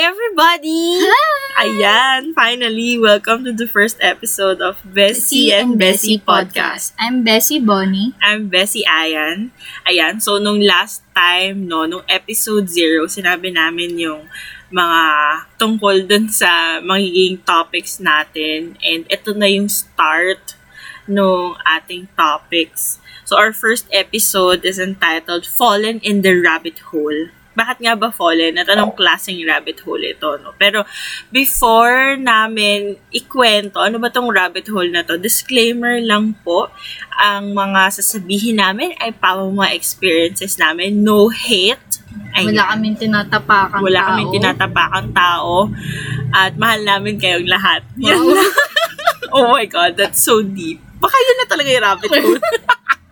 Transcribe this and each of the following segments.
Hi, everybody! Hi! Ayan, finally, welcome to the first episode of Bessie and Bessie Podcast. I'm Bessie Bonnie. I'm Bessie Ayan. Ayan, so nung last time, no, nung episode 0, sinabi namin yung mga tungkol dun sa magiging topics natin. And ito na yung start nung ating topics. So our first episode is entitled Fallen in the Rabbit Hole bakit nga ba fallen? At anong klaseng rabbit hole ito, no? Pero, before namin ikwento, ano ba tong rabbit hole na to? Disclaimer lang po, ang mga sasabihin namin ay para mga experiences namin. No hate. Ayan. Wala kaming tinatapakan Wala tao. kaming tinatapakan tao. At mahal namin kayong lahat. Wow. Yan lang. oh my God, that's so deep. Baka yun na talaga yung rabbit hole.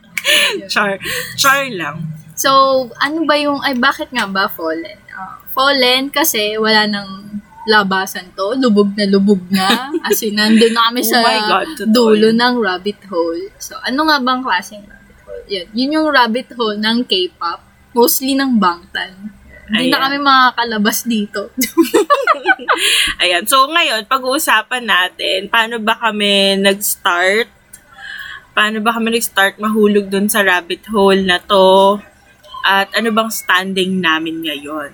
char. Char lang. So, ano ba yung, ay bakit nga ba fallen? Uh, fallen kasi wala nang labasan to. Lubog na lubog na. As in, nandun na kami Oh sa my God, dulo ng rabbit hole. So, ano nga bang klaseng rabbit hole? Yun, yun yung rabbit hole ng K-pop. Mostly ng Bangtan. Hindi na kami makakalabas dito. Ayan. So, ngayon, pag-uusapan natin, paano ba kami nag-start? Paano ba kami nag-start mahulog dun sa rabbit hole na to? At ano bang standing namin ngayon?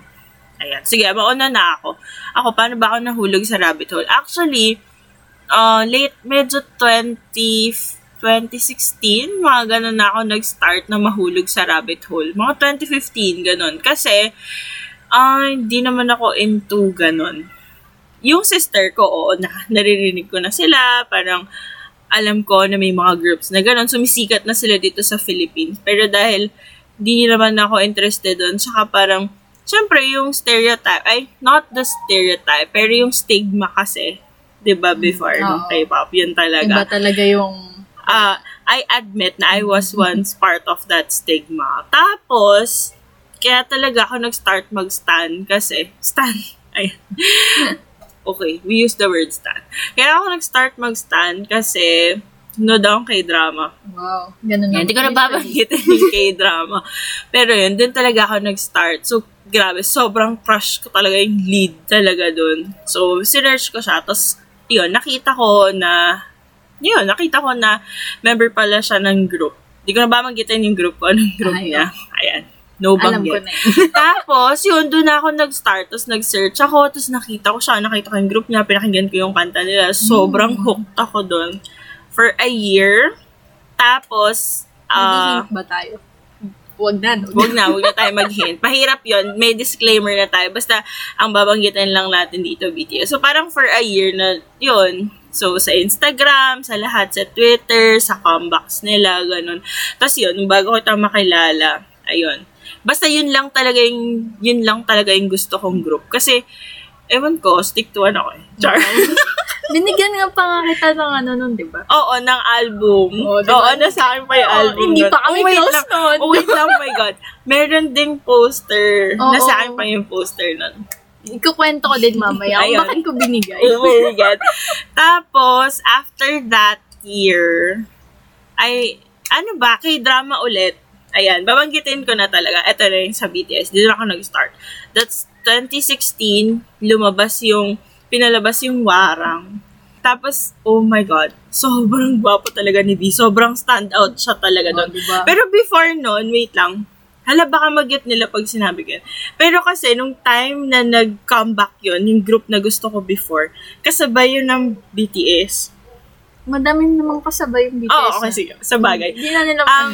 Ayan. Sige, mauna na ako. Ako, paano ba ako nahulog sa rabbit hole? Actually, uh, late, medyo 20, 2016, mga ganun na ako nag-start na mahulog sa rabbit hole. Mga 2015, ganun. Kasi, ah, hindi naman ako into ganun. Yung sister ko, oo, na, naririnig ko na sila, parang alam ko na may mga groups na ganun, sumisikat na sila dito sa Philippines. Pero dahil di naman ako interested doon, saka parang, syempre yung stereotype, ay, not the stereotype, pero yung stigma kasi, 'di ba before ng Oo. K-pop, yun talaga Iba talaga yung uh, I admit na I was once part of that stigma. Tapos, kaya talaga ako nag-start mag-stan kasi, stan, ayan. okay, we use the word stan. Kaya ako nag-start mag-stan kasi, no down kay drama. Wow. Ganun Yan, hindi ko na babanggitin yung K-drama. Pero yun, dun talaga ako nag-start. So, grabe, sobrang crush ko talaga yung lead talaga dun. So, sinerch ko siya. Tapos, yun, nakita ko na, yun, nakita ko na member pala siya ng group. Hindi ko na babanggitin yung group ko, anong group Ay, niya. Ayan. No Alam ko banggit. na yun. Tapos, yun, doon na ako nag-start. Tapos, nag-search ako. Tapos, nakita ko siya. Nakita ko yung group niya. Pinakinggan ko yung kanta nila. Sobrang hooked ako doon. For a year. Tapos, Nag-hint ba tayo? Huwag na? Huwag na, huwag na tayo mag-hint. Mahirap yon May disclaimer na tayo. Basta, ang babanggitin lang natin dito, BTS. So, parang for a year na, yun. So, sa Instagram, sa lahat, sa Twitter, sa comebacks nila, ganun. Tapos yun, bago ko ito makilala, ayun. Basta yun lang talaga yung, yun lang talaga yung gusto kong group. Kasi, ewan ko, stick to one ako eh. Char. Binigyan nga pa nga kita ng ano nun, di ba? Oo, ng album. Oo, Oo, diba? nasa akin pa yung Oo, album. hindi nun. pa kami Oh, wait close lang. nun. Oh, wait lang, oh my God. Meron ding poster. Oo. nasa akin pa yung poster nun. Ikukwento ko din mamaya kung Ayun. bakit ko binigay. Oh my God. Tapos, after that year, ay, ano ba, kay drama ulit. Ayan, babanggitin ko na talaga. Ito na yung sa BTS. Dito na ako nag-start. That's 2016, lumabas yung, pinalabas yung warang. Tapos, oh my God, sobrang gwapo talaga ni V. Sobrang stand out siya talaga Oh, doon. diba? Pero before noon, wait lang. Hala, baka mag-get nila pag sinabi ko. Pero kasi, nung time na nag-comeback yun, yung group na gusto ko before, kasabay yun ng BTS. Madami namang kasabay yung BTS. Oo, okay, na. sige. Sa bagay. Hindi na nila ang,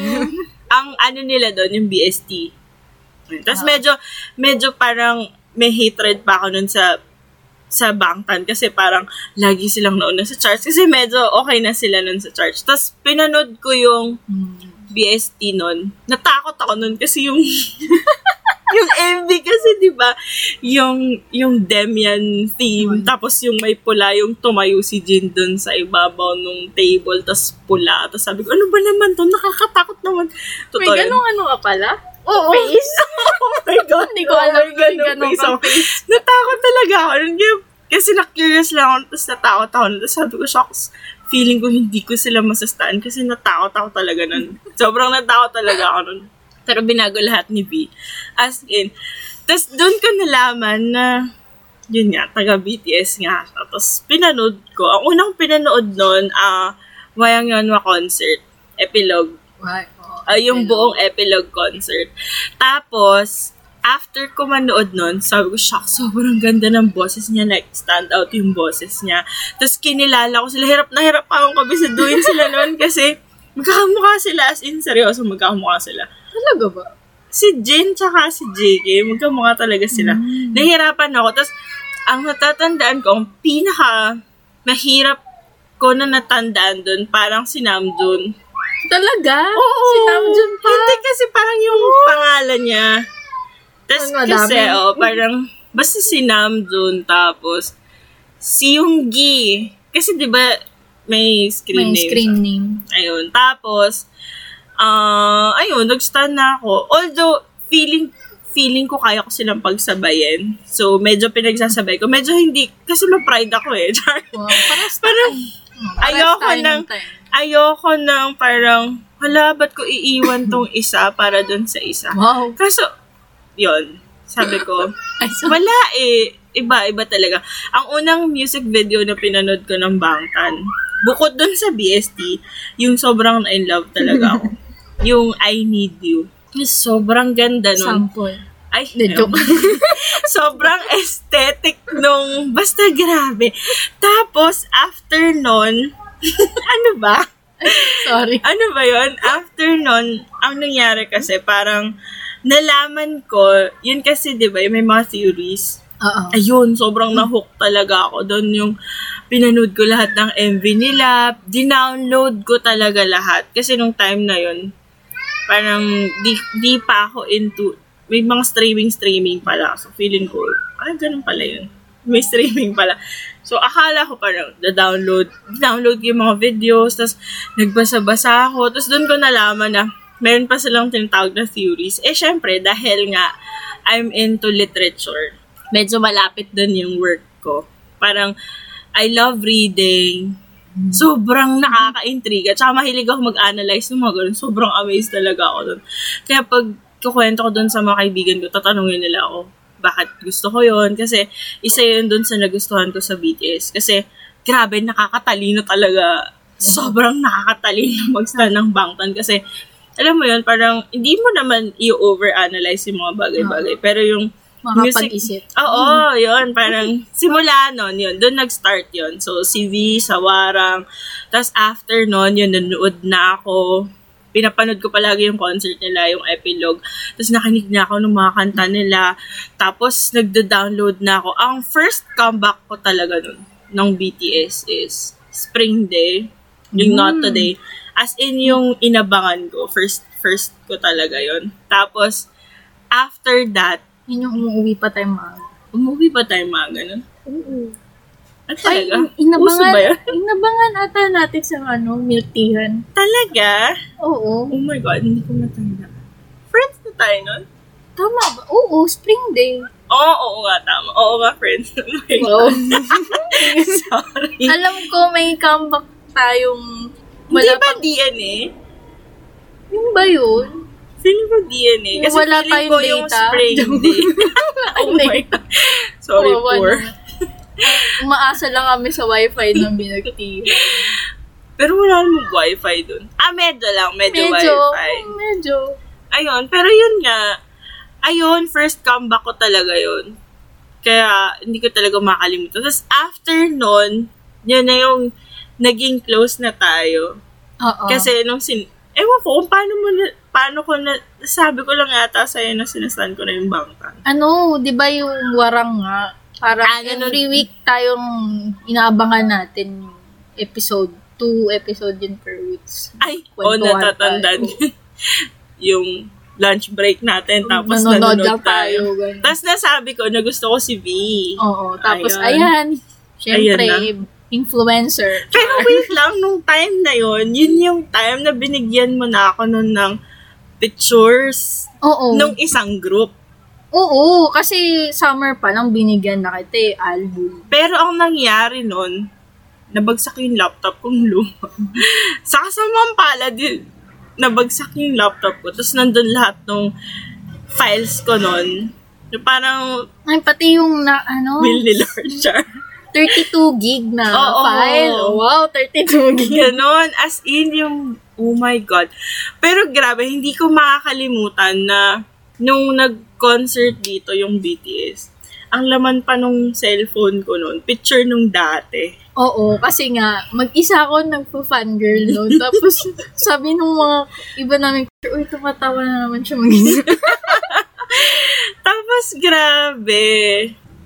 ang ano nila doon, yung BST. Tapos Ah. medyo, medyo parang may hatred pa ako nun sa sa Bangtan kasi parang lagi silang nauna sa charts kasi medyo okay na sila nun sa charts. Tapos pinanood ko yung Hmm. BST nun. Natakot ako nun kasi yung yung MV kasi 'di ba yung yung Demian theme Mm. tapos yung may pula yung tumayo si Jin dun sa ibabaw nung table tapos pula tapos sabi ko ano ba naman to nakakatakot naman May totoo yun. ganong ano ka pala? Oo. Face. oh my God. Hindi ko alam Oh my God, face. kang Oh. Natakot talaga ako. Kasi na-curious lang ako, tapos natakot ako. Tapos sabi ko, shocks, feeling ko hindi ko sila masastaan kasi natakot ako talaga nun. Sobrang natakot talaga ako nun. Pero binago lahat ni B. As in. Tapos doon ko nalaman na yun nga, taga BTS nga siya. Tapos, pinanood ko. Ang unang pinanood nun, ah, Wayang Yanwa concert. Epilogue. Why? Ah, yung buong epilogue concert. Tapos, after ko manood nun, sabi ko, shock, sobrang ganda ng boses niya. Like, stand out yung boses niya. Tapos, kinilala ko sila. Hirap na hirap pa akong kabisaduhin sila nun kasi magkakamukha sila. As in, seryoso, magkakamukha sila. Talaga ba? Si Jin tsaka si JK, magkamukha talaga sila. Mm. Nahihirapan ako. Tapos, ang natatandaan ko, ang pinaka mahirap ko na natandaan dun, parang si Namjoon. Talaga? Oo. Si Namjoon pa? Hindi kasi parang yung pangalan niya. Tapos Ang madami. kasi, oh, parang, basta si Namjoon, tapos, si Yoongi. Kasi di ba may screen May name. screen name. Ayun. Tapos, ah ayun, nag-stand na ako. Although, feeling feeling ko kaya ko silang pagsabayin. So, medyo pinagsasabay ko. Medyo hindi, kasi ma-pride ako eh. Char. Wow, Parang, Ay, ayoko tayo nang- ng time. Ayoko nang parang, hala, ba't ko iiwan tong isa para dun sa isa? Wow. Kaso, yun, sabi ko, wala eh. Iba, iba talaga. Ang unang music video na pinanood ko ng Bangtan, bukod dun sa BST, yung sobrang in love talaga ako. yung I Need You. Sobrang ganda nun. sample. Ay, joke. sobrang aesthetic nung, basta grabe. Tapos, after nun, ano ba? Sorry. ano ba yon After nun, ang nangyari kasi, parang, nalaman ko, yun kasi, di ba, may mga theories. Oo. Ayun, sobrang nahook talaga ako doon yung pinanood ko lahat ng MV nila, dinownload ko talaga lahat. Kasi nung time na yun, parang di, di pa ako into, may mga streaming-streaming pala. So feeling ko, ay, ganun pala yun. May streaming pala. So akala ko parang na-download, download yung mga videos, tapos nagbasa-basa ako, tapos doon ko nalaman na meron pa silang tinatawag na theories. Eh, syempre, dahil nga I'm into literature, medyo malapit doon yung work ko. Parang, I love reading. Sobrang nakaka-intriga. Tsaka mahilig ako mag-analyze ng mga ganun. Sobrang amazed talaga ako doon. Kaya pag kukwento ko doon sa mga kaibigan ko, tatanungin nila ako, bakit gusto ko yon Kasi isa yun doon sa nagustuhan ko sa BTS. Kasi, grabe, nakakatalino talaga. Sobrang nakakatalino mag-stand ng Bangtan. Kasi, alam mo yun, parang hindi mo naman i-overanalyze yung mga bagay-bagay. Pero yung Makapag-isip. Oo, yun. Parang simula nun, yun. Doon nag-start yun. So, si V, Sawarang. Tapos after nun, yun, nanood na ako. Pinapanood ko palagi yung concert nila, yung epilogue. Tapos nakinig na ako ng mga kanta nila. Tapos nagda-download na ako. Ang first comeback ko talaga nun, ng BTS is Spring Day. Yung Not Today. As in yung inabangan ko. First, first ko talaga yon Tapos, after that, Yun yung umuwi pa tayo mag. Umuwi ba tayo mga ganun? Oo. Ay, talaga? in- inabangan, ba yun? inabangan ata natin sa ano, milk teahan. Talaga? Oo. Oh my God, hindi ko matanda. Friends na tayo nun? Tama ba? Oo, spring day. Oo, oo nga, tama. Oo nga, friends. Oh my. God. Sorry. Alam ko may comeback tayong Hindi wala ba pa. DNA? Yung ba yun? Feeling ko DNA. Kasi wala feeling ko yung data. spring day. oh my God. Sorry, Kawawa poor. naman. Umaasa lang kami sa wifi ng tea. Pero wala namang wifi dun. Ah, medyo lang. Medyo, Medyo, wifi. medyo. Ayun, pero yun nga, ayun, first comeback ko talaga yun. Kaya, hindi ko talaga makalimutan. Tapos, after nun, yun na yung naging close na tayo. Oo. Kasi, nung sin... Ewan ko kung paano mo na, paano ko na, sabi ko lang yata sa'yo na sinastan ko na yung bangtan. ano, di ba yung warang nga? Parang Ah, every week tayong inaabangan natin yung episode. Two episode yun per weeks. Ay, o Kwentuhan natatandaan. yung lunch break natin, tapos Nanonood nanonood tayo. tayo. Tapos nasabi ko na gusto ko si V. Oo, tapos Ayan. ayan, syempre, Ayan influencer. Pero wait lang, nung time na yon yun yung time na binigyan mo na ako nun ng pictures Oo. nung isang group. Oo, kasi summer pa lang binigyan na kita eh, album. Pero ang nangyari nun, nabagsak yung laptop kong luma. Sa kasamang pala din, nabagsak yung laptop ko. Tapos nandun lahat ng files ko nun. Yung parang Ay, pati yung na, ano, will ni Lord Char. 32 gig na Oo. file. Wow, 32 gig. Ganon. As in, yung, oh my God. Pero grabe, hindi ko makakalimutan na nung nag-concert dito yung BTS, ang laman pa nung cellphone ko noon, picture nung dati. Oo, kasi nga, mag-isa ako nagpo-fangirl noon. Tapos, sabi nung mga iba namin, uy, tumatawa na naman siya mag-isa. Tapos, grabe.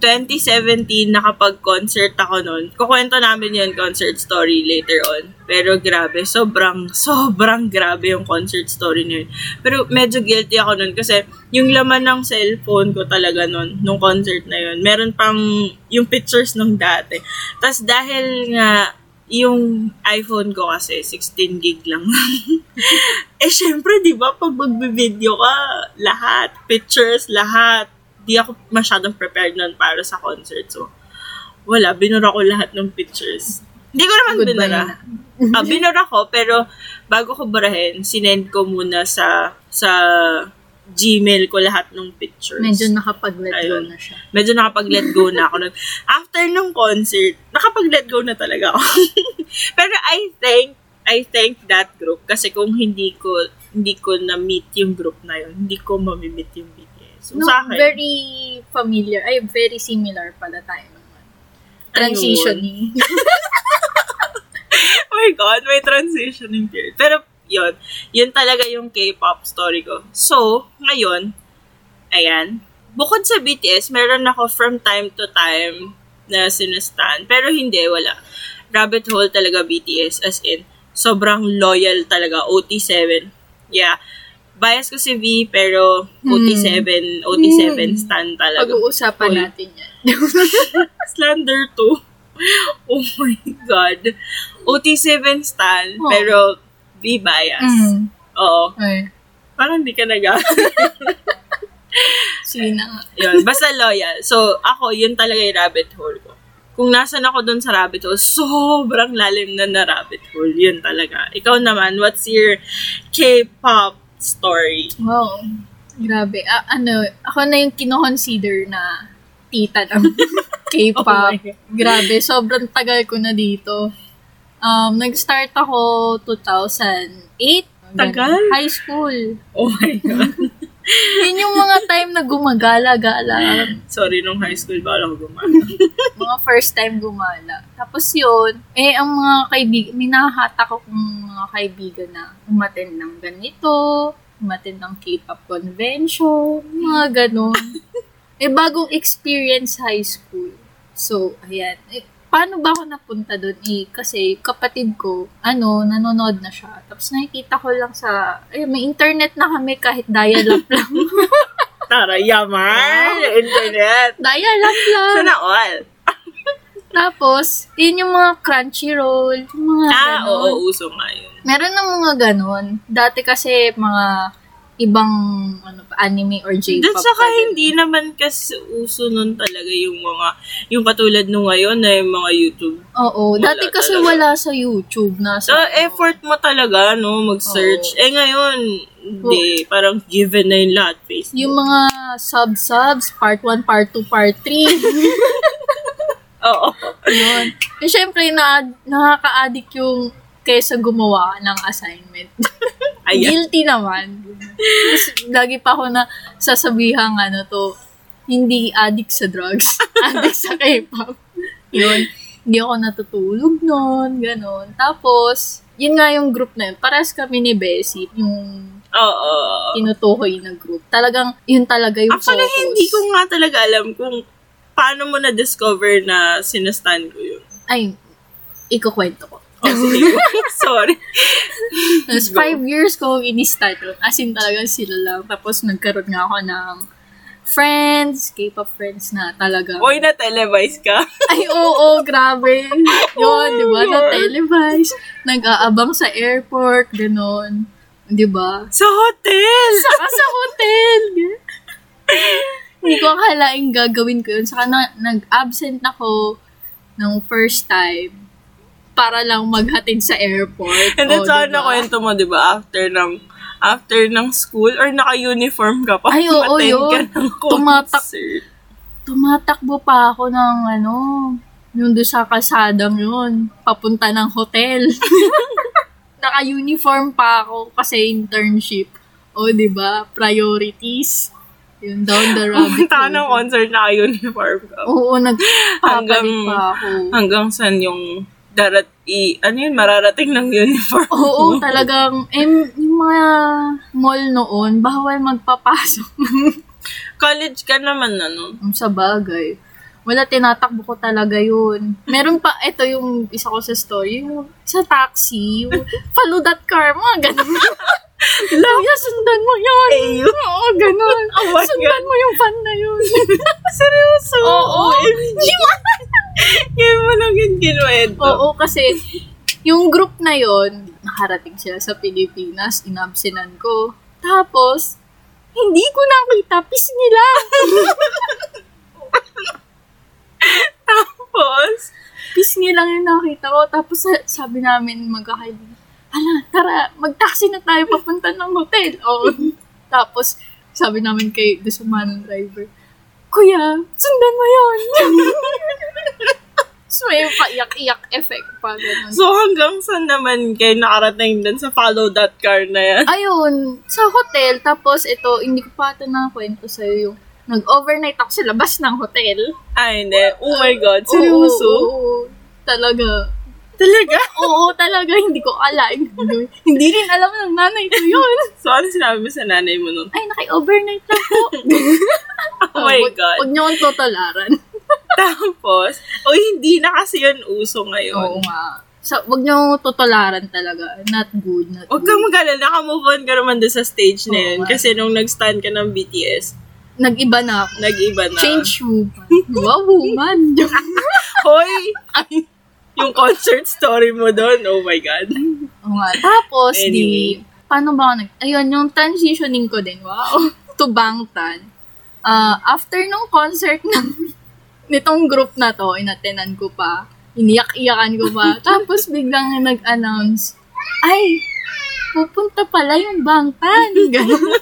2017, nakapag-concert ako noon. Kukwento namin yun, concert story later on. Pero grabe, sobrang, sobrang grabe yung concert story niyo. Pero medyo guilty ako noon kasi yung laman ng cellphone ko talaga noon, nung concert na yun, meron pang yung pictures nung dati. Tapos dahil nga, yung iPhone ko kasi 16 gig lang. eh syempre, 'di ba, pag magbi-video ka, lahat, pictures, lahat. Di ako masyadong prepared nun para sa concert. So, wala, binura ko lahat ng pictures. Hindi ko naman Goodbye binura. na. Ah, binura ko, pero bago ko burahin, sinend ko muna sa sa Gmail ko lahat ng pictures Medyo nakapag-let go Ayun. na siya. medyo nakapag-let go na ako. After nung concert, nakapag-let go na talaga ako. Pero I thank I thank that group kasi kung hindi ko hindi ko na-meet yung group na yun, hindi ko mamimit yung BTS. So, No, sa akin, very familiar. Ay, very similar pala tayo naman. Transitioning. oh my God, may transitioning period. Pero, yun, yun talaga yung K-pop story ko. So, ngayon, ayan, bukod sa BTS, meron ako from time to time na sinustan. Pero hindi, wala. Rabbit hole talaga BTS, as in, sobrang loyal talaga, OT7. Yeah. Bias ko si V, pero OT7, OT7 Hmm. stan talaga. Pag-uusapan Uy. natin yan. Slender 2. Oh my God. OT7 stan, Oh. pero V bias. Mm. Oo. Ay, Parang hindi ka nag sige na nga. Yun, basta loyal. So, ako, yun talaga yung rabbit hole ko. Kung nasan ako dun sa rabbit hole, sobrang lalim na na rabbit hole. Yun talaga. Ikaw naman, what's your K-pop story? Wow. Grabe. Ah, ano, ako na yung kinoconsider na tita ng K-pop. Oh. Grabe, sobrang tagal ko na dito. Um, nag-start ako 2008. Ganun. Tagal? High school. Oh my God. Yun yung mga time na gumagala-gala. Sorry, nung high school ba ako gumana? mga first time gumala. Tapos yun, eh, ang mga kaibigan, minahata ko kung mga kaibigan na umaten ng ganito, umaten ng K-pop convention, mga ganon. eh, bagong experience high school. So, ayan. Eh, paano ba ako napunta doon? Eh, kasi kapatid ko, ano, nanonood na siya. Tapos nakikita ko lang sa, eh, may internet na kami kahit dial-up lang. Tara, yaman! Internet! dial-up lang. Sana all. Tapos, yun yung mga Crunchyroll, yung mga Ah, ganon. oo, uso nga yun. Meron ng mga ganon. Dati kasi mga ibang ano pa, anime or J-pop. At saka hindi naman kasi uso nun talaga yung mga, yung katulad nung ngayon na yung mga YouTube. Oo. Wala dati kasi talaga. wala sa YouTube. Nasa, So, effort mo talaga, no, mag-search. Oo. Eh, ngayon, hindi, parang given na yung lahat, Facebook. Yung mga sub-subs, part 1, part 2, part 3. Oo. yun. And syempre, na, nakaka-addict yung kesa gumawa ng assignment. Ayan. Guilty naman. Tapos, lagi pa ako na sasabihang ano to, hindi addict sa drugs. addict sa K-pop. Yun. Hindi ako natutulog noon, ganon. Tapos, yun nga yung group na yun. Paras kami ni Bessie, yung Oo. tinutukoy na group. Talagang, yun talaga yung Actually, focus. hindi ko nga talaga alam kung paano mo na-discover na sinastan ko yun. Ay, ikukwento ko. Oh, sige. Sorry. Tapos, Go. five years ko ini-start yun. As in, talagang sila lang. Tapos, nagkaroon nga ako ng friends, K-pop friends na talaga. Oy, na-televise ka. Ay, oo, grabe. Yun, di ba? Oh, Na Lord. televise. Nag-aabang sa airport, ganon. Di ba? Sa hotel! Saka sa hotel. Hindi ko akalaing gagawin ko yun. Saka na, nag-absent ako ng first time para lang maghatid sa airport. And then, O, saan diba? na kwento mo, di ba? After ng, after ng school or naka-uniform ka pa. Ay, oo, umattend yun. ka ng Tumatak-. Tumatakbo pa ako ng ano, yung doon sa kalsadang yun, papunta ng hotel. Naka-uniform pa ako kasi internship. O, di ba? Priorities. Yun, down the rabbit Pumunta ka ng concert, naka-uniform ka. Oo, nagpapalit Hanggang- pa ako. Hanggang saan yung darat i ano yun mararating ng uniform Oo, talagang, eh, yung mga mall noon, bawal magpapasok. college ka naman ano Ang sa bagay. Wala, tinatakbo ko talaga yun. Meron pa, ito yung isa ko sa story, yung sa taxi, yung follow that car, mga ganun. Kuya, sundan mo yun. Eyo. Oo, ganun. Oh my sundan God. mo yung fan na yun. seryoso Oo. OMG. Ngayon mo lang yun kinuwento Oo, kasi yung group na yon nakarating sila sa Pilipinas, inabsenan ko. Tapos, hindi ko nakita, pis nila. tapos Pis niya lang yung nakita ko. Tapos sa- sabi namin magkakaibigan, hala, tara, mag-taxi na tayo papunta ng hotel. O, tapos sabi namin kay sa manong driver, Kuya, sundan mo yun. so, may paiyak-iyak effect pa. Ganun. so hanggang saan naman kayo nakarating dun sa follow that car na yan Ayun, sa hotel, tapos ito, hindi ko pa ito nakakwento sa'yo yung nag-overnight ako sa labas ng hotel. ay hindi oh my god seryoso Oo, oo, oo. talaga. Talaga Oo, talaga, hindi ko alain. hindi rin alam ng nanay ko yun. so ano sinabi mo sa nanay mo nun Ay, naki-overnight lang po. oh my Wag- god Huwag niyo akong totolaran. tapos o hindi na kasi yun uso Oo ngayon nga. So, wag niyo akong totolaran talaga. Not good, not Huwag good. kang mag-alala, naka-move on ka naman doon sa stage na Oo yun. Kasi nung nag-stand ka ng BTS, Nag-iba na ako. nag-iba na. Change woman. wow, woman. Hoy! Ay, Yung concert story mo doon, oh my God. Oo nga. Tapos, Anyway. di, paano ba ako nag, ayun, yung transitioning ko din, wow, to Bangtan. Ah, after nung concert ng, nitong group na to, inatenan ko pa, iniyak-iyakan ko pa, tapos biglang nag-announce, ay, pupunta pala yung Bangtan. Ganun.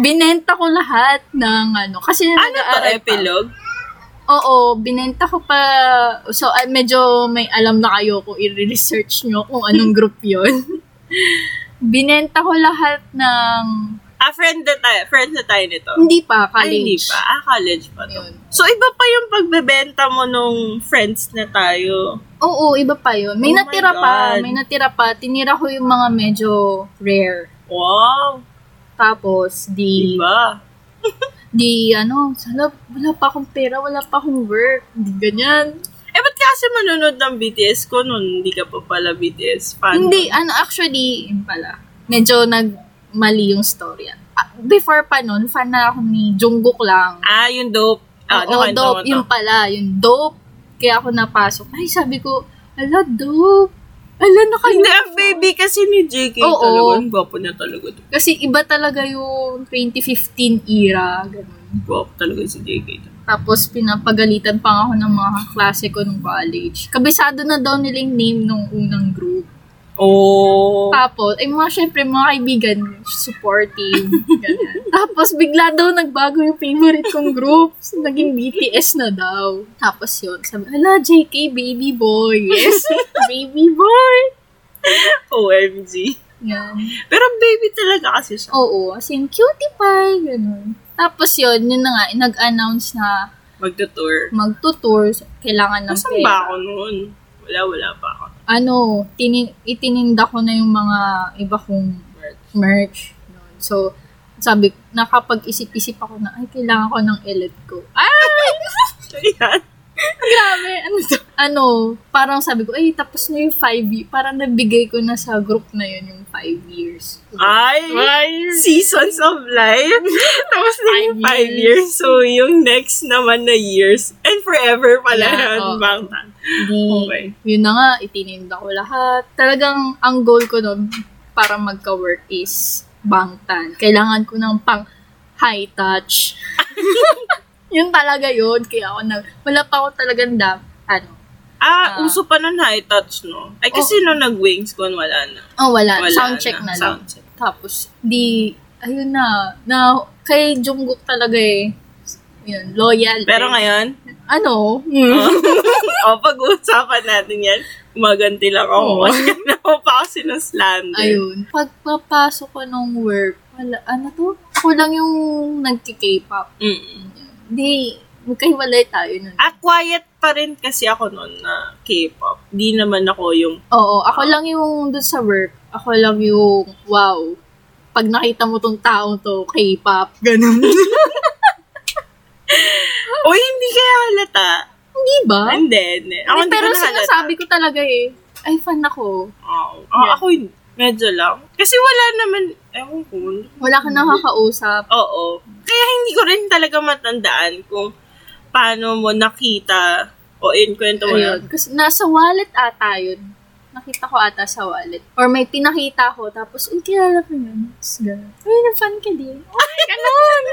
Binenta ko lahat ng ano, kasi Ano to, nag-aaral pa. Oo, binenta ko pa. So, ah, medyo may alam na kayo kung i-research nyo kung anong group yon Binenta ko lahat ng... Ah, friend na tayo, friend na tayo nito. Hindi pa, college. Ay, hindi pa. Ah, college pa to. Yun. So, iba pa yung pagbebenta mo nung friends na tayo. Oo, iba pa yun. May Oh natira pa. May natira pa. Tinira ko yung mga medyo rare. Wow! Tapos, di... Iba. Di, ano, sala, wala pa akong pera, wala pa akong work. Di ganyan. Eh, ba't kasi manunod ng BTS ko nun? Hindi ka pa pala BTS fan. Hindi, ano, actually, yun pala. Medyo nagmali yung story. Ah, Before pa nun, fan na ako ni Jungkook lang. Ah, yung dope. Ah, Oo, dope. Yung pala, yung dope. Kaya ako napasok. Ay, sabi ko, ala, dope. Ala, naka Hindi, ang baby kasi ni JK Oo. talaga. Ang gwapo niya talaga. to. Kasi iba talaga yung 2015 era. Ganun. Gwapo talaga si JK. Tapos, pinapagalitan pa ako ng mga klase ko nung college. Kabisado na daw nila yung name nung unang group. Oh. Tapos, ay mga syempre, mga kaibigan, supportive. Tapos, bigla daw nagbago yung favorite kong group. So, naging BTS na daw. Tapos yun, sabi, hala, JK, baby boy. Yes, baby boy. OMG. Yan. Pero baby talaga kasi siya. Oo, as in, cutie pie, ganun. Tapos yun, yun na nga, nag-announce na Magtutour. magtutour, kailangan ng Nasaan pera. ba ako noon? Wala, wala pa ako. Ano, tinin, itininda ko na yung mga iba kong Merch. merch. Yun. So, sabi, nakapag-isip-isip ako na, ay, kailangan ko ng elite ko. Ay! Ayan. Grabe! Ano? Ano, parang sabi ko, ay, tapos na yung five years. Parang nabigay ko na sa group na yun yung five years. Ay! Seasons of life. Tapos na yung Five five years. years. So, yung next naman na years. And forever pala Yeah, yan. oo. Di, Okay. yun na nga, itininda ko lahat. Talagang, ang goal ko nun, para magka-work is bangtan. Kailangan ko ng pang high touch. yun talaga yun. Kaya ako nag, wala pa ako talagang da, ano. Ah, Ah. uso pa nun high touch, no? Ay, kasi nung nag-wings ko, wala na. Oh, wala. Wala Sound check na, lang. Sound check. Tapos, di, ayun na, na, kay Jungkook talaga eh. Yun, loyal. Pero eh. ngayon, Ano? o pag-uusapan natin yan, umaganti lang ako. Oo. Kasi pa ako sinuslander. Ayun. Pagpapasok ko nung work, wala, ano to? Ako lang yung nagki-K-pop. Mm. Di, magkahiwalay tayo nun. Ah, quiet pa rin kasi ako noon na K-pop. Di naman ako yung, Oo, ako lang yung dun sa work. Ako lang yung, wow, pag nakita mo tong taong to, K-pop, ganun. uy, hindi kaya halata. Hindi ba? Hindi, hindi. Ako Hindi, pero ko sinasabi ko talaga eh. Ay, fan ako. Oo. Ah, Yeah. Ako medyo lang. Kasi wala naman, ewan ko. Wala ka nakakausap. Oo. Kaya hindi ko rin talaga matandaan kung paano mo nakita o inkwento mo Ayun. yun. Kasi nasa wallet ata yun. Nakita ko ata sa wallet. Or may pinakita ko, tapos, uy, kilala ko yun. Tapos, gano'n. Uy, na-fan ka din. Ay, ganun!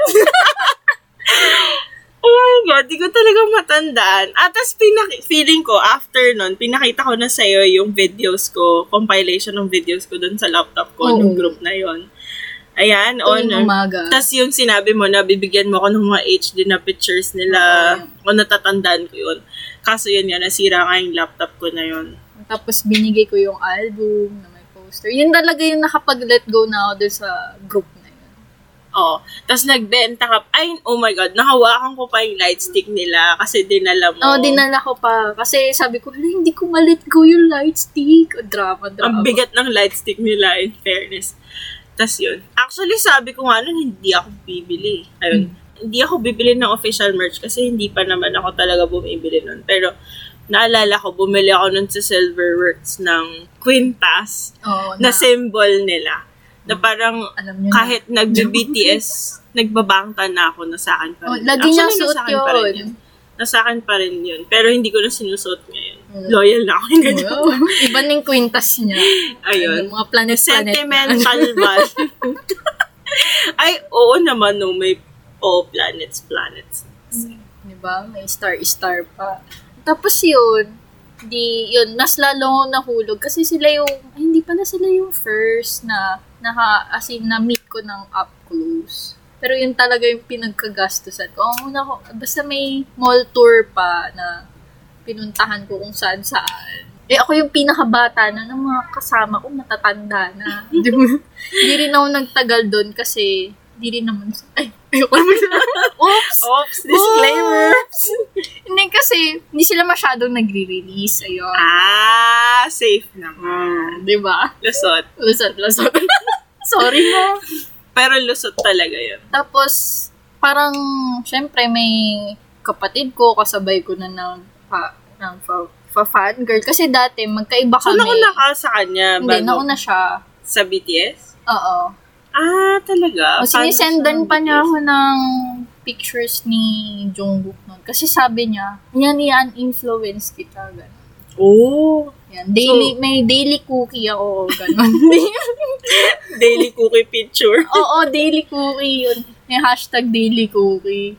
Oh my God, di ko talaga matandaan. At tas pinak- feeling ko, after nun, pinakita ko na sa'yo yung videos ko, compilation ng videos ko dun sa laptop ko, Oo. nung group na yon Ayan, on. Tuwing umaga. Tapos yung sinabi mo na bibigyan mo ako ng mga HD na pictures nila, o natatandaan ko yun. Kaso yun nga, nasira nga yung laptop ko na yun. Tapos binigay ko yung album na may poster. Yun talaga yung nakapag-let go na ako dun sa group. Oo. Tapos nagbenta ka, ay, oh my God, nahawakan ko pa yung light stick nila kasi dinala mo. Oo, dinala ko pa. Kasi sabi ko, hala, hindi ko ma-let go yung light stick. O, drama, drama. Ang bigat ng light stick nila, in fairness. Tapos yun. Actually, sabi ko nga nun, hindi ako bibili. Ayun. Hindi ako bibili ng official merch kasi hindi pa naman ako talaga bumibili nun. Pero, naalala ko, bumili ako nun sa Silverworks ng Quintas Oo, na symbol nila. Na parang alam niyo kahit nag-BTS, nagbabangta na ako na sa akin pa na. Oh, rin. lagi niya suot akin pa rin yun. Nasa akin pa rin yun. Pero hindi ko na sinusuot ngayon. Mm. Loyal na ako. Ganyan. Wow. Iba na yung kwintas niya. Ayun. Yung mga planet-planet. Sentimental ba? Ay, oo naman, no. May, oh, planets, planets. Diba? May star-star pa. Tapos yun, di, yun, mas lalo nahulog kasi sila yung, ay, hindi pala sila yung first na, naka, as in, na-meet ko ng up close. Pero yun talaga yung pinagkagastusan ko. Ang una ko, basta may mall tour pa na pinuntahan ko kung saan saan. Eh, ako yung pinakabata na ng mga kasama ko, matatanda na. Hindi rin ako nagtagal doon kasi di rin naman, ay, ayoko naman. Oops! Oops, disclaimer. Oops! hindi kasi, hindi sila masyadong nagre-release. Ayun. Ah, safe naman. Di ba? Lusot. Lusot, lusot. Sorry mo. Pero lusot talaga yun. Tapos, parang, syempre, may kapatid ko, kasabay ko na ng, pa, ng fa, fa fan girl. Kasi dati, magkaiba So, kami. nauna ka sa kanya Hindi, bago nauna siya. sa BTS? Oo. Ah, talaga? O, sinisendan pa niya ako ng pictures ni Jungkook nun. Kasi sabi niya, yan yan influence kita. Ganun. Oh, Yan, daily, So- may daily cookie ako, ganun. daily cookie picture. Oo, daily cookie yun. May hashtag daily cookie.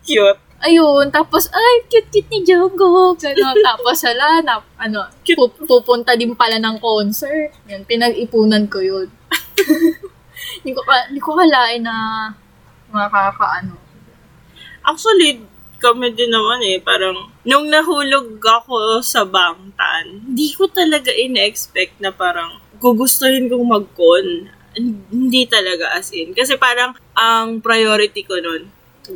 Cute. Ayun, tapos, ay, cute-cute ni Jungkook. Ganun. Tapos, hala, na, ano, pu- pupunta din pala ng concert. Yan, pinag-ipunan ko yun. Hindi ko, hindi ko kalain na makakaano. Actually, kami din naman eh, parang, nung nahulog ako sa Bangtan, hindi ko talaga in-expect na parang, gugustuhin kong mag-con. Hindi talaga as in. Kasi parang, ang priority ko nun,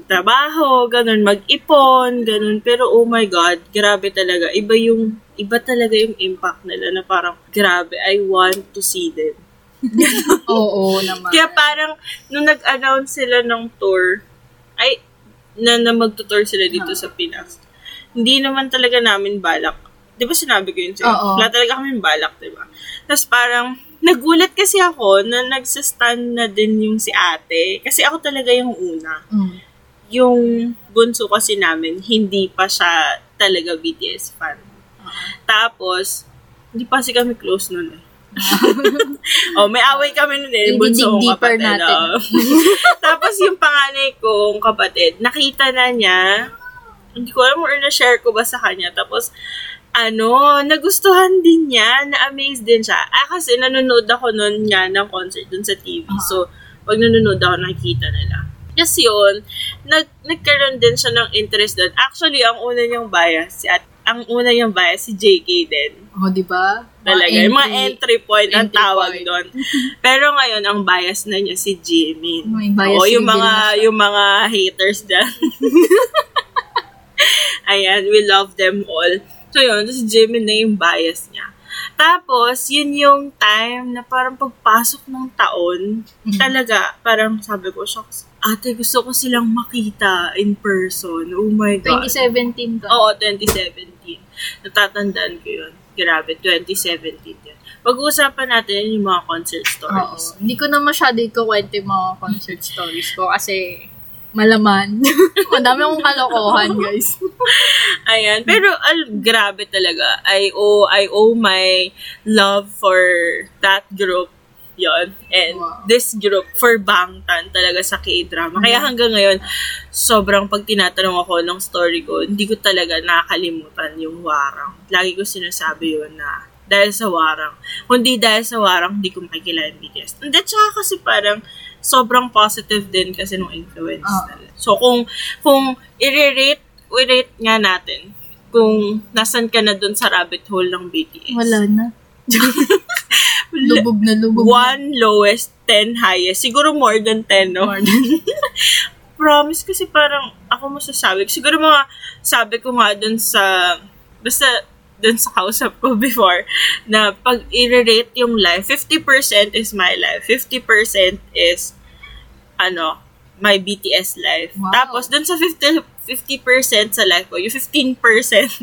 trabaho, ganun, mag-ipon, ganun. Pero oh my God, grabe talaga. Iba yung, iba talaga yung impact nila na parang, grabe, I want to see them. Oo naman. Kaya parang, nung nag-announce sila ng tour, ay, na, na magtutour sila dito Ah. sa Pinas, hindi naman talaga namin balak. Di ba sinabi ko yun sa'yo? Oo. Wala talaga kami balak, di ba? Tapos parang, nagulat kasi ako na nagsastand na din yung si ate. Kasi ako talaga yung una. Mm. Yung bunso kasi namin, hindi pa siya talaga BTS fan. Tapos, hindi pa kasi kami close nun eh. oh, may away kami nun eh. Bunso kong kapatid. natin. oo. Tapos yung panganay kong kapatid, nakita na niya, hindi ko alam or na-share ko ba sa kanya. Tapos, ano, nagustuhan din niya, na-amaze din siya. Ah, kasi nanonood ako noon nga ng concert dun sa TV. Ah. So, pag nanonood ako, nakikita nila. Kasi yun, nag, nagkaroon din siya ng interest doon. Actually, ang una niyang bias, si at ang una niyang bias, si JK din. Oh, di ba? Talaga. Yung mga entry point ang entry tawag point. doon. Pero ngayon, ang bias na niya si Jimin. May bias Oo, yung mga, yung mga haters dyan. Ayan, we love them all. So yun, si Jimin na yung bias niya. Tapos, yun yung time na parang pagpasok ng taon, Mhm. talaga, parang sabi ko, shucks, ate, gusto ko silang makita in person. Oh my God. 2017 to. Oo, 2017. Natatandaan ko yun. Grabe, 2017 yun. Pag-uusapan natin yung mga concert Oo. stories. Hindi ko na masyado ikukwento yung mga concert stories ko kasi malaman. Madami akong kalokohan, guys. Ayan. Pero, al, grabe talaga. I owe, I owe my love for that group yon And Wow. this group for Bangtan talaga sa K-drama. Kaya hanggang ngayon, sobrang pag tinatanong ako ng story ko, hindi ko talaga nakakalimutan yung warang. Lagi ko sinasabi yun na dahil sa warang. Kundi dahil sa warang, hindi ko makikilala yung BTS. Hindi, tsaka kasi parang sobrang positive din kasi nung influence Ah. nila. So, kung, kung i-rate, i-rate nga natin, kung nasan ka na dun sa rabbit hole ng BTS. Wala na. lubog na lubog. na. One lowest, 10 highest. Siguro more than 10, no? More than- Promise kasi parang ako masasabi. Siguro mga sabi ko nga dun sa, basta dun sa kausap ko before, na pag i-rate yung life, 50% is my life, 50% is, ano, my BTS life. Wow. Tapos, dun sa 50, 50% sa life ko, yung 15%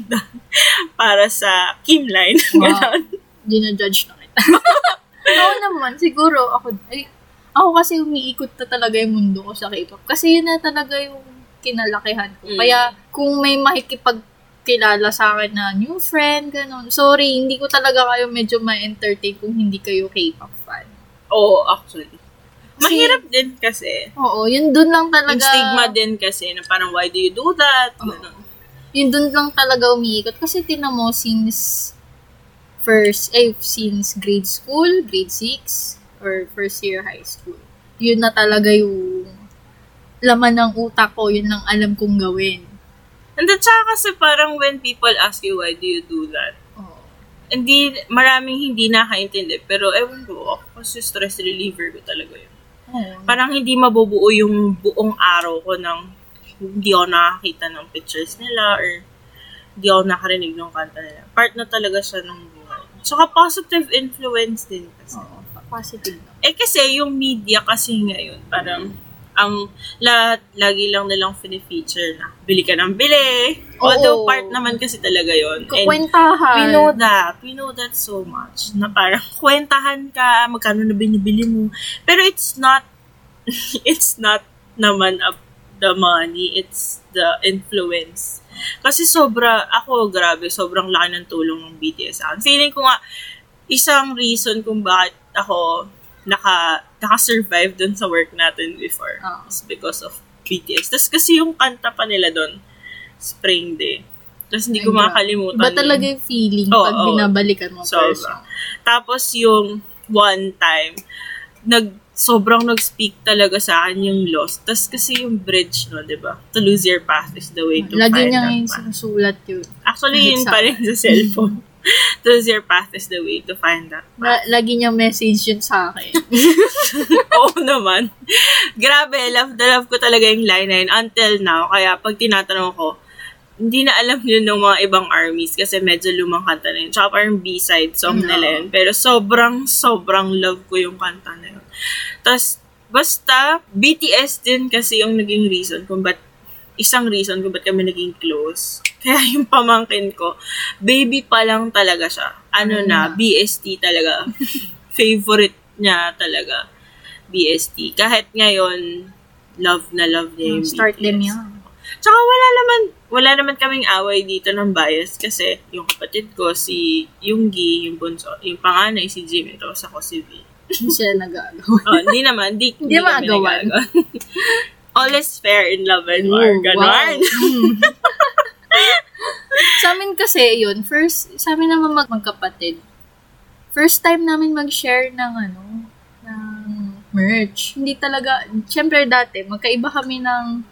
dun para sa Kim line. Wow. Ganon. Hindi na judge na kita. Oo naman, siguro ako, ay, ako kasi umiikot na talaga yung mundo ko sa K-pop. Kasi yun na talaga yung kinalakihan ko. Mm. Kaya kung may makikipagkilala sa akin na new friend, ganun. Sorry, hindi ko talaga kayo medyo ma-entertain kung hindi kayo K-pop fan. Oo, actually. Kasi- Mahirap din kasi. Oo, yun dun lang talaga. Yung stigma din kasi na parang why do you do that? Oo. Ganun. Yun dun lang talaga umiikot. Kasi tinan mo, since first, eh, since grade school, grade 6, or first year high school, yun na talaga yung laman ng utak ko, yun ang alam kong gawin. And then, tsaka kasi parang when people ask you why do you do that, Oo. hindi, maraming hindi nakaintindi. Pero ewan ko, ako kasi stress reliever ko talaga yun. Oo. Parang hindi mabubuo yung buong araw ko ng hindi ako nakakita ng pictures nila or hindi ako nakarinig ng kanta nila. Part na talaga siya ng. Tsaka positive influence din kasi. Oo. Positive. Eh kasi yung media kasi ngayon, parang ang lahat, lagi lang nilang fini-feature na bili ka ng bili. Although Oo. part naman kasi talaga yon And Kukwentahan. we know that. We know that so much. Na parang kwentahan ka, magkano na binibili mo. Pero it's not, it's not naman up the money. It's the influence. Kasi sobra, ako grabe, sobrang laki ng tulong ng BTS sa akin. Feeling ko nga, isang reason kung bakit ako naka, naka-survive dun sa work natin before Oo. is because of BTS. Tapos kasi yung kanta pa nila dun, Spring Day. Tapos hindi ko makakalimutan. Iba talaga yung feeling Oo, pag oo. binabalikan mo Sobra. person. Tapos yung one time, nag sobrang nag-speak talaga sa akin yung loss. Tapos kasi yung bridge, no, di ba? To lose your path is the way to Lagi find niya that yung sinusulat yun. Actually, yun pa rin sa cellphone. to lose your path is the way to find that path. La- lagi niya message yun sa akin. Oo naman. Grabe, love na love ko talaga yung line na yun until now. Kaya pag tinatanong ko, hindi na alam yun ng mga ibang armies kasi medyo lumang kanta na yun. Tsaka parang B-side song No. nila yun. Pero sobrang, sobrang love ko yung kanta na yun. Tapos, basta, BTS din kasi yung naging reason kung ba't isang reason kung ba't kami naging close. Kaya yung pamangkin ko, baby pa lang talaga siya. Ano Ano na? BST talaga. Favorite niya talaga. BST. Kahit ngayon, love na love niya yung Start BTS. them yan. Tsaka wala naman, wala naman kaming away dito ng bias kasi yung kapatid ko, si Yunggi, yung bunso, yung panganay, si Jimmy, tapos ako si V. Hindi sila nag-agaw. Oh, hindi naman, di, Hindi kami maagawan. nagagawa. All is fair in love and war. Ooh, Ganon. wow. Mm. sa amin kasi, yun, first, sa amin naman mag magkapatid, first time namin mag-share ng ano, ng merch. Hindi talaga, syempre dati, magkaiba kami ng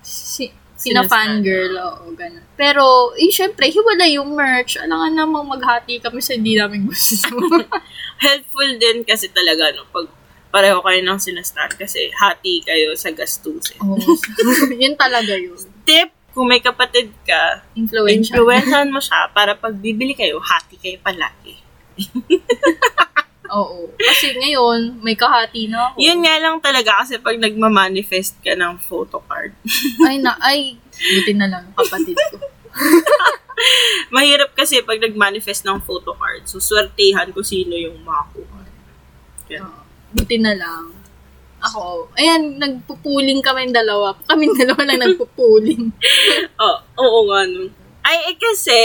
si, sina fangirl, oo, ganun. Pero, eh, syempre, hiwala yung merch. Alangan namang maghati kami sa hindi namin gusto. Helpful din kasi talaga, no, pag pareho kayo ng sinastan kasi hati kayo sa gastusin. Oo. yun talaga yun. Tip, kung may kapatid ka, influencehan mo siya para pag bibili kayo, hati kayo palagi. Oo. Kasi ngayon, may kahati na ako. Yun nga lang talaga kasi pag nagmamanifest ka ng photo card, Ay, na, ay, buti na lang, kapatid ko. mahirap kasi pag nagmanifest ng photo card, so swertihan kung sino yung makakuha. Yan. Oo. Buti na lang. Ako, ayan, nagpupuling kami dalawa. Kami dalawa lang nagpupuling. Oh, oo nga no. Ay, eh kasi,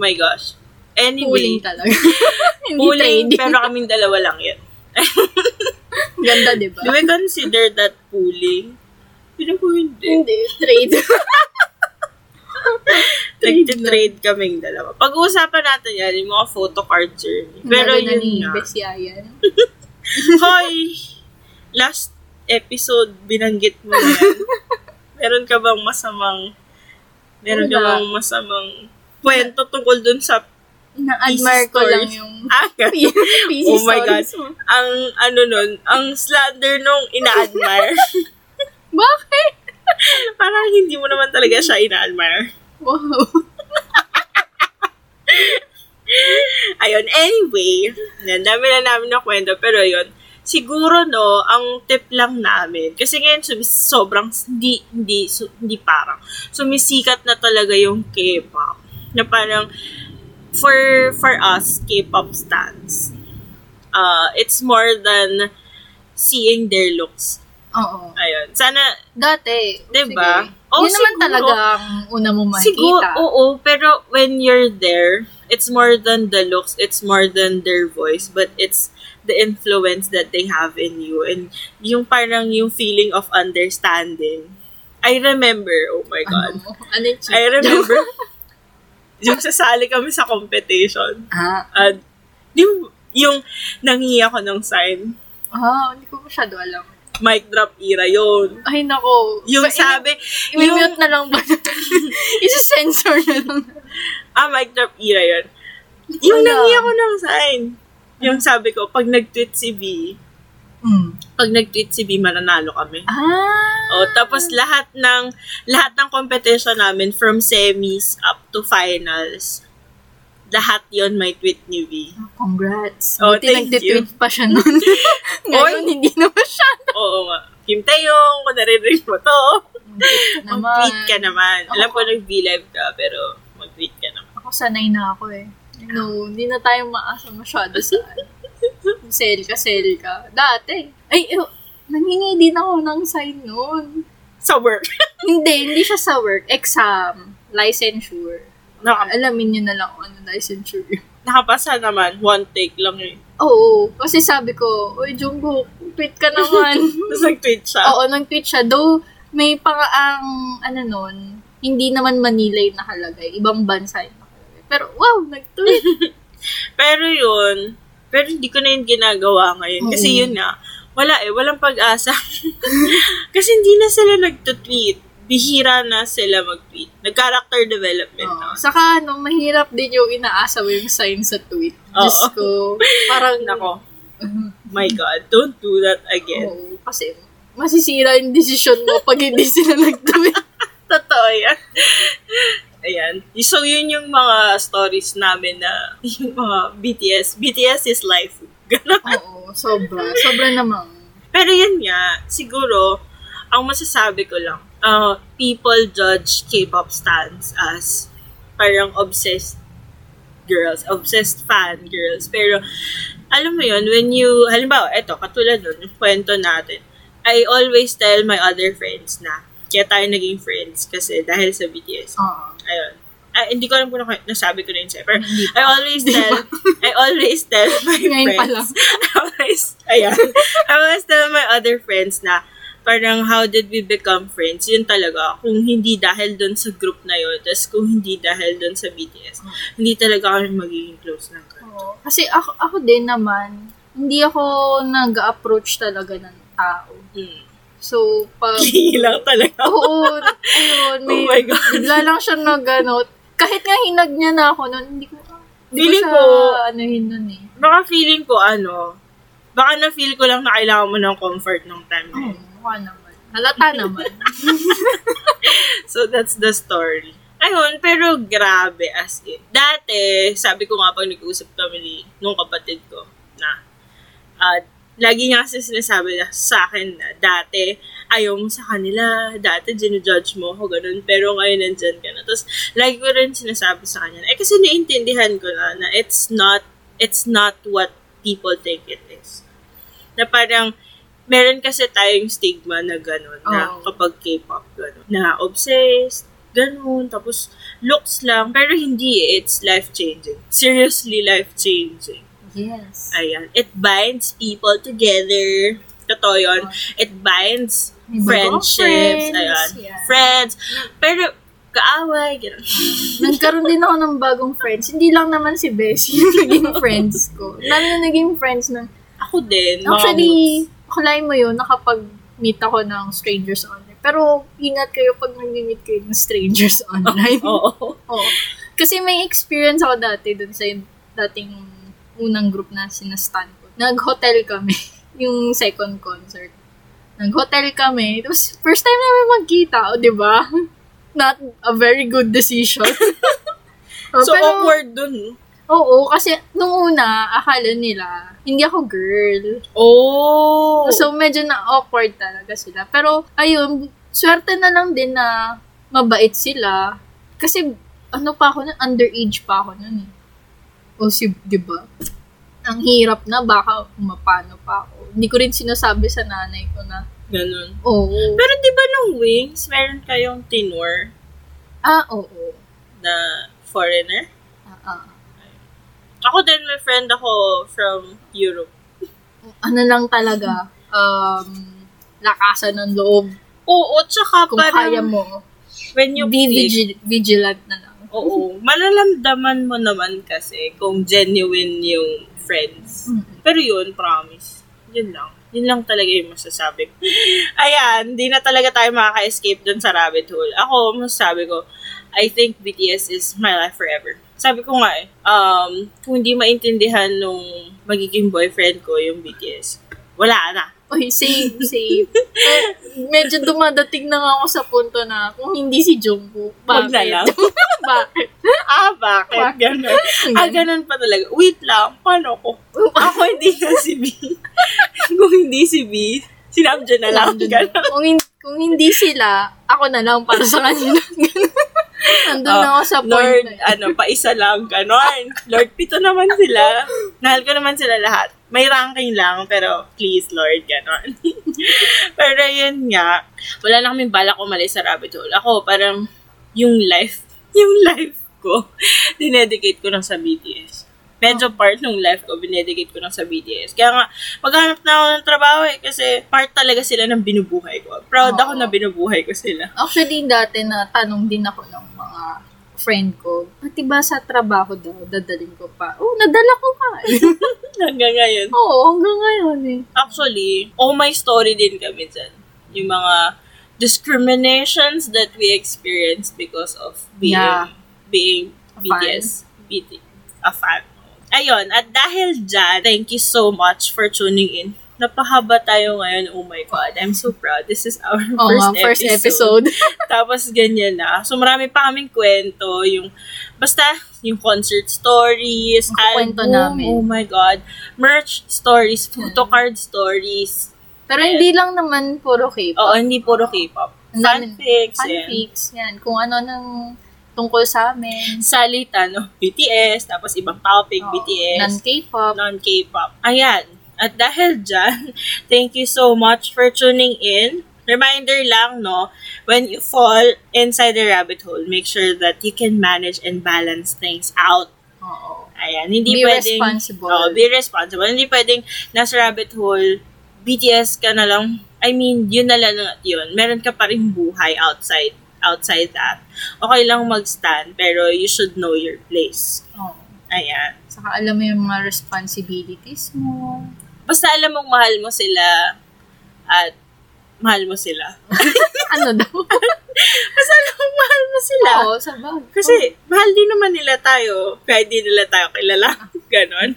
my gosh. Anyway, Puling talaga. Hindi pooling, trading. pero kaming dalawa lang yan. Ganda, di ba? Do we consider that pooling? Hindi ko hindi. Hindi, trade. Nag-trade kaming dalawa. Pag-uusapan natin yan, yung mga photo card journey. Pero Lalo na ni yun. Besiayan. Hoy! Last episode, binanggit mo yan. Meron ka bang masamang, meron ka Wala. bang masamang kwento tungkol dun sa Na-admire ko lang yung Ah, PC Oh my God. mo. ang ano nun, ang slander nung ina-admire. Bakit? Parang hindi mo naman talaga siya ina-admire. Wow. Ayun, anyway, yan, dami na namin na kwento, pero yun, siguro no, ang tip lang namin, kasi ngayon sumis, sobrang, hindi, hindi, su, hindi parang, sumisikat na talaga yung K-pop. Na parang, for, for us, K-pop stans, uh, it's more than seeing their looks. Oo. Ayun. Sana, Dati. Diba? Sige. Oh, Yun naman siguro. talaga ang una mo Siguro, makikita. oo, pero when you're there, it's more than the looks, it's more than their voice, but it's the influence that they have in you and yung parang yung feeling of understanding. I remember, oh my God. Ano? Ano I remember, yung sasali kami sa competition. Ah. At yung, yung nangihi ako ng sign, Ah, hindi ko masyado alam. mic drop era yun. Ay, nako. Yung Ba- sabi, i- yung, I-mute na lang ba? Isa-sensor na lang. ah, mic drop era yun. Yung Wala. nangihi ako ng sign. Yung sabi ko, pag nag-tweet si B, Hmm. Pag nag-tweet si B, mananalo kami. Ah. O, tapos lahat ng, lahat ng competition namin, from semis up to finals, lahat yon may tweet ni V. Congrats. Oh, Buti thank nagtitweet pa siya nun. Ngayon, Oy. hindi na masyado. Oo nga. Kim Taeyong, kung naririnig mo to, Mag-tweet ka naman. naman. Alam ko nag-V-live ka, pero mag-tweet ka naman. Ako sanay na ako eh. No, hindi na tayo maasa masyado sa sell ka, sell ka. Dati. Ay, eh, nangingi din ako ng sign noon. Sa work. hindi, hindi siya sa work. Exam. Licensure. Naka, Alamin niyo na lang kung ano licensure yun. nakapasa naman. One take lang eh. Oo. Kasi sabi ko, Uy, Jungkook, tweet ka naman. Tapos nag-tweet siya. Oo, nag-tweet siya. Though, may pang ang, ano nun, hindi naman Manila yung nakalagay. Ibang bansa yung nakalagay. Pero, wow, nag-tweet. Pero yun, pero hindi ko na yun ginagawa ngayon. Kasi Oo. yun nga, wala eh, walang pag-asa. Kasi hindi na sila nagtutweet. Bihira na sila mag-tweet. Nag-character development Oo. na. Saka, ano, mahirap din yung inaasa mo yung sign sa tweet. Diyos Oo. ko. Parang, Nako, Mhm. my God, don't do that again. Oo. Kasi, masisira yung decision mo pag hindi sila nag-tweet. Totoo yan. Ayan. So, yun yung mga stories namin na yung mga BTS. BTS is life. Ganon. Oo, sobra. Sobra namang. Pero yun nga, siguro, ang masasabi ko lang, uh, people judge K-pop stans as parang obsessed girls, obsessed fan girls. Pero, alam mo yun, when you, halimbawa, eto, katulad nun, yung kwento natin, I always tell my other friends na, kaya tayo naging friends kasi dahil sa BTS. Oo. Ayun. Ah, hindi ko alam kung nasabi ko na yun sa'yo. Pero I always tell, I always tell my Ngayon pa friends, lang. I always, ayan, I always tell my other friends na, parang how did we become friends, yun talaga. Kung hindi dahil doon sa group na yun, tas kung hindi dahil doon sa BTS, hindi talaga kami magiging close ng ganun. Oo. Kasi ako, ako din naman, hindi ako nag-approach talaga ng tao. Mm. So, pag... lang talaga. Oo, ayun, may, Oh my God. bigla lang siya na gano'n. Kahit nga hinag niya na ako noon, hindi ko, hindi Feeling ko siya, anuhin nun eh. baka feeling ko ano, baka na-feel ko lang na kailangan mo ng comfort nung time na Oo, yun. mukha naman. Halata naman. So, that's the story. Ayun, pero grabe as in. Dati, sabi ko nga pag nag-usap kami ni, nung kapatid ko na, ah, lagi niya kasi sinasabi na sa akin na dati, ayaw mo sa kanila, dati ginujudge mo ako, ganun, pero ngayon nandyan ka na. Tapos, lagi ko rin sinasabi sa kanya, eh kasi naiintindihan ko na, na it's not, it's not what people think it is. Na parang, meron kasi tayong stigma na gano'n, na Oo. kapag K-pop, gano'n, na obsessed, ganun, tapos looks lang, pero hindi, it's life-changing. Seriously life-changing. Yes. Ayan. It binds people together. Totoo yun. It binds May friendships. friends, Ayan. yeah. Friends. Pero, kaaway, gano'n. Nagkaroon din ako ng bagong friends. Hindi lang naman si Bessie yung naging friends ko. Dami na naging friends ng... Ako din. Actually, kulain mo yun, nakapag-meet ako ng strangers online. Pero, ingat kayo pag nag-meet kayo ng strangers online. Oo. Oo. Kasi may experience ako dati dun sa dating unang group na sinastan ko. Nag-hotel kami. yung second concert. Nag-hotel kami. Tapos, first time namin magkita. O, di ba? Not a very good decision. Oh, So, pero- awkward dun. Oo, kasi nung una, akala nila, hindi ako girl. Oh. So, medyo na-awkward talaga sila. Pero, ayun, swerte na lang din na mabait sila. Kasi, ano pa ako nun, underage pa ako nun eh. O si, di ba? Ang hirap na, baka mapano pa ako. Hindi ko rin sinasabi sa nanay ko na, Ganun. oo. Pero di ba nung Wings, meron kayong tenor ah, oo. na foreigner? Ah, ah. Ako din, may friend ako from Europe. Ano lang talaga, um, lakasan ng loob. Oo, tsaka Kung parang kaya mo, when you be click, vigil- vigilant na lang. Oo. Malalamdaman mo naman kasi kung genuine yung friends. Mm. Pero yun, promise. Yun lang. Yun lang talaga yung masasabi ko. Ayan, di na talaga tayo makaka-escape dun sa rabbit hole. Ako, masasabi ko, I think BTS is my life forever. Sabi ko nga eh, um, kung hindi maintindihan nung magiging boyfriend ko yung BTS, wala na. Oy, same, same. Eh, medyo dumadating na nga ako sa punto na kung hindi si Jungkook, Wag bakit? na lang. bakit? Ah, bakit? Bakit? Ganun. Ah, ganun pa talaga. Wait lang, paano ko? Ako hindi na si B. kung hindi si B, sinabdyan na lang. Ganun. kung, hin- kung hindi sila, ako na lang para sa kanila. Nandun na ako sa point Lord, na ano, pa isa lang, ganon. Lord, pito naman sila. Mahal ko naman sila lahat. May ranking lang, pero please, Lord, ganon. pero yun nga, wala na kaming balak umalis sa rabbit hole. Ako, parang, yung life, yung life ko, dinedicate ko lang sa BTS. Medyo part ng life ko, binedicate ko lang sa BTS. Kaya nga, maghanap na ako ng trabaho eh, kasi part talaga sila ng binubuhay ko. Proud ako Oo. na binubuhay ko sila. Actually, dati na tanong din ako ng mga friend ko, pati ba sa trabaho daw, dadalhin ko pa? Oh, nadala ko pa. Hanggang ngayon. Oo, hanggang ngayon eh. Actually, oh my story din kami dyan. Yung mga discriminations that we experienced because of being Yeah. being A BTS, BT, a fan. Ayun, at dahil dyan, thank you so much for tuning in. Napahaba tayo ngayon. Oh my God, I'm so proud. This is our Oo first, nga, first episode. episode. Tapos ganyan na. So marami pa kaming kwento. Yung, basta, yung concert stories, Ang kwento album, namin. oh my God, merch stories, photocard stories. Pero hindi lang naman puro K-pop. Oo, hindi puro K-pop. Dami- Fanfics, yan. Fanfics, yan. Kung ano nang tungkol sa amin. Salita, no? BTS, tapos ibang topic, Oo, BTS. Non-K-pop. non-K-pop. Ayan. At dahil dyan, thank you so much for tuning in. Reminder lang, no, when you fall inside the rabbit hole, make sure that you can manage and balance things out. Oo. Ayan, hindi Be pwedeng... responsible. Oh, be responsible. Hindi pwedeng nasa rabbit hole, BTS ka na lang, I mean, yun na lang at yun. Meron ka pa rin buhay outside outside that. Okay lang mag-stand, pero you should know your place. Oo. Ayan. Saka alam mo yung mga responsibilities mo. Basta alam mong mahal mo sila at mahal mo sila. ano daw? Basta alam mong mahal mo sila. Oo, sa bagay. Kasi mahal din naman nila tayo. Kahit di nila tayo kilala. Ganon.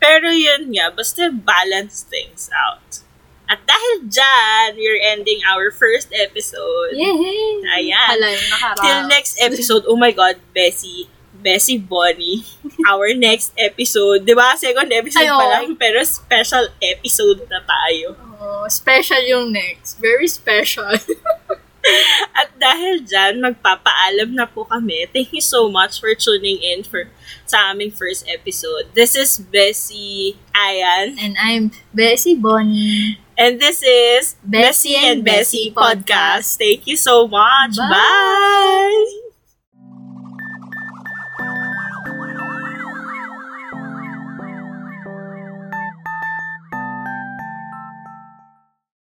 Pero yun nga, basta balance things out. At dahil dyan, we're ending our first episode. Yay! Ayan. Hala, yung. Till next episode, oh my God, Bessie. Bessie Bonnie. Our next episode. Di ba? Second episode Ay, pa lang, pero special episode na tayo. Oh, special yung next. Very special. At dahil dyan, magpapaalam na po kami. Thank you so much for tuning in for sa aming first episode. This is Bessie Ayan. And I'm Bessie Bonnie. And this is Bessie Bessie and Bessie Bessie Podcast. Thank you so much. Bye. Bye.